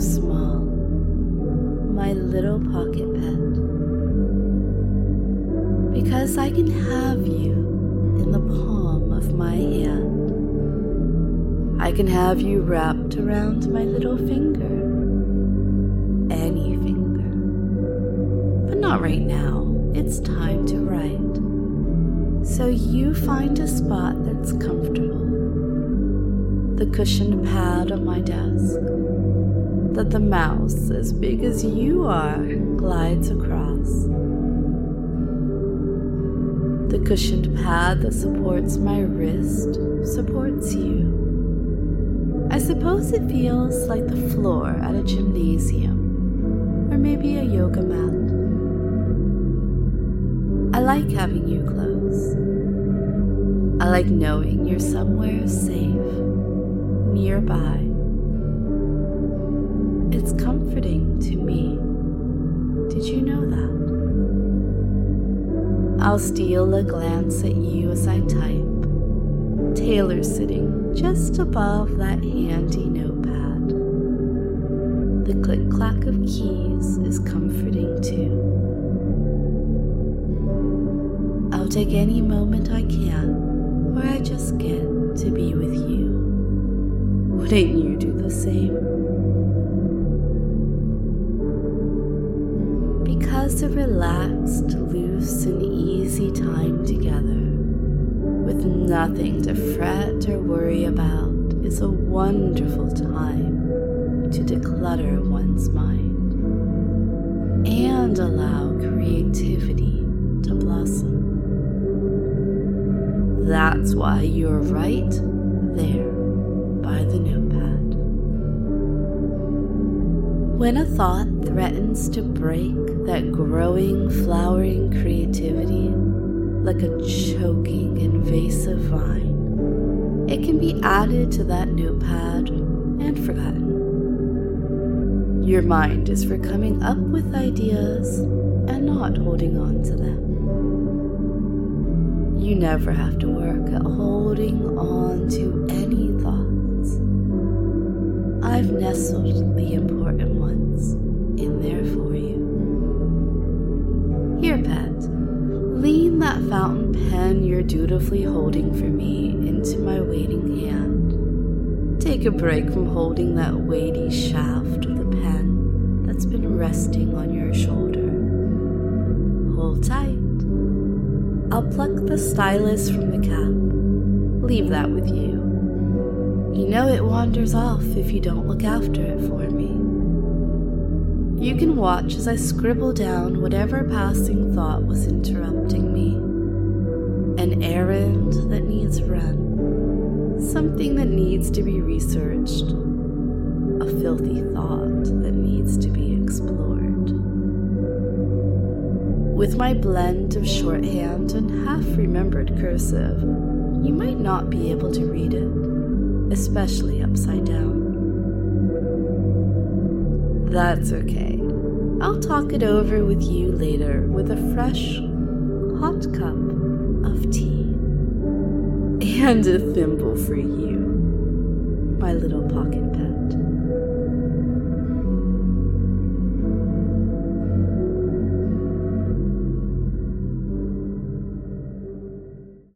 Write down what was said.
small, my little pocket pet. Because I can have you in the palm of my hand. I can have you wrapped around my little finger. Any finger. But not right now. It's time to write. So you find a spot that's comfortable. The cushioned pad on my desk. That the mouse, as big as you are, glides across. The cushioned pad that supports my wrist supports you. I suppose it feels like the floor at a gymnasium, or maybe a yoga mat. I like having you close. I like knowing you're somewhere safe, nearby. I'll steal a glance at you as I type. Taylor sitting just above that handy notepad. The click clack of keys is comforting too. I'll take any moment I can where I just get to be with you. Wouldn't you do the same? Because a relaxed, loose, and easy time together with nothing to fret or worry about is a wonderful time to declutter one's mind and allow creativity to blossom. That's why you're right there by the notepad. When a thought threatens to break that growing, flowering creativity, like a choking, invasive vine. It can be added to that notepad and forgotten. Your mind is for coming up with ideas and not holding on to them. You never have to work at holding on to any thoughts. I've nestled the important ones you're dutifully holding for me into my waiting hand. Take a break from holding that weighty shaft of the pen that's been resting on your shoulder. Hold tight. I'll pluck the stylus from the cap. Leave that with you. You know it wanders off if you don't look after it for me. You can watch as I scribble down whatever passing thought was interrupting me. An errand that needs run, something that needs to be researched, a filthy thought that needs to be explored. With my blend of shorthand and half remembered cursive, you might not be able to read it, especially upside down. That's okay. I'll talk it over with you later with a fresh, hot cup of tea. And a thimble for you, my little pocket pet.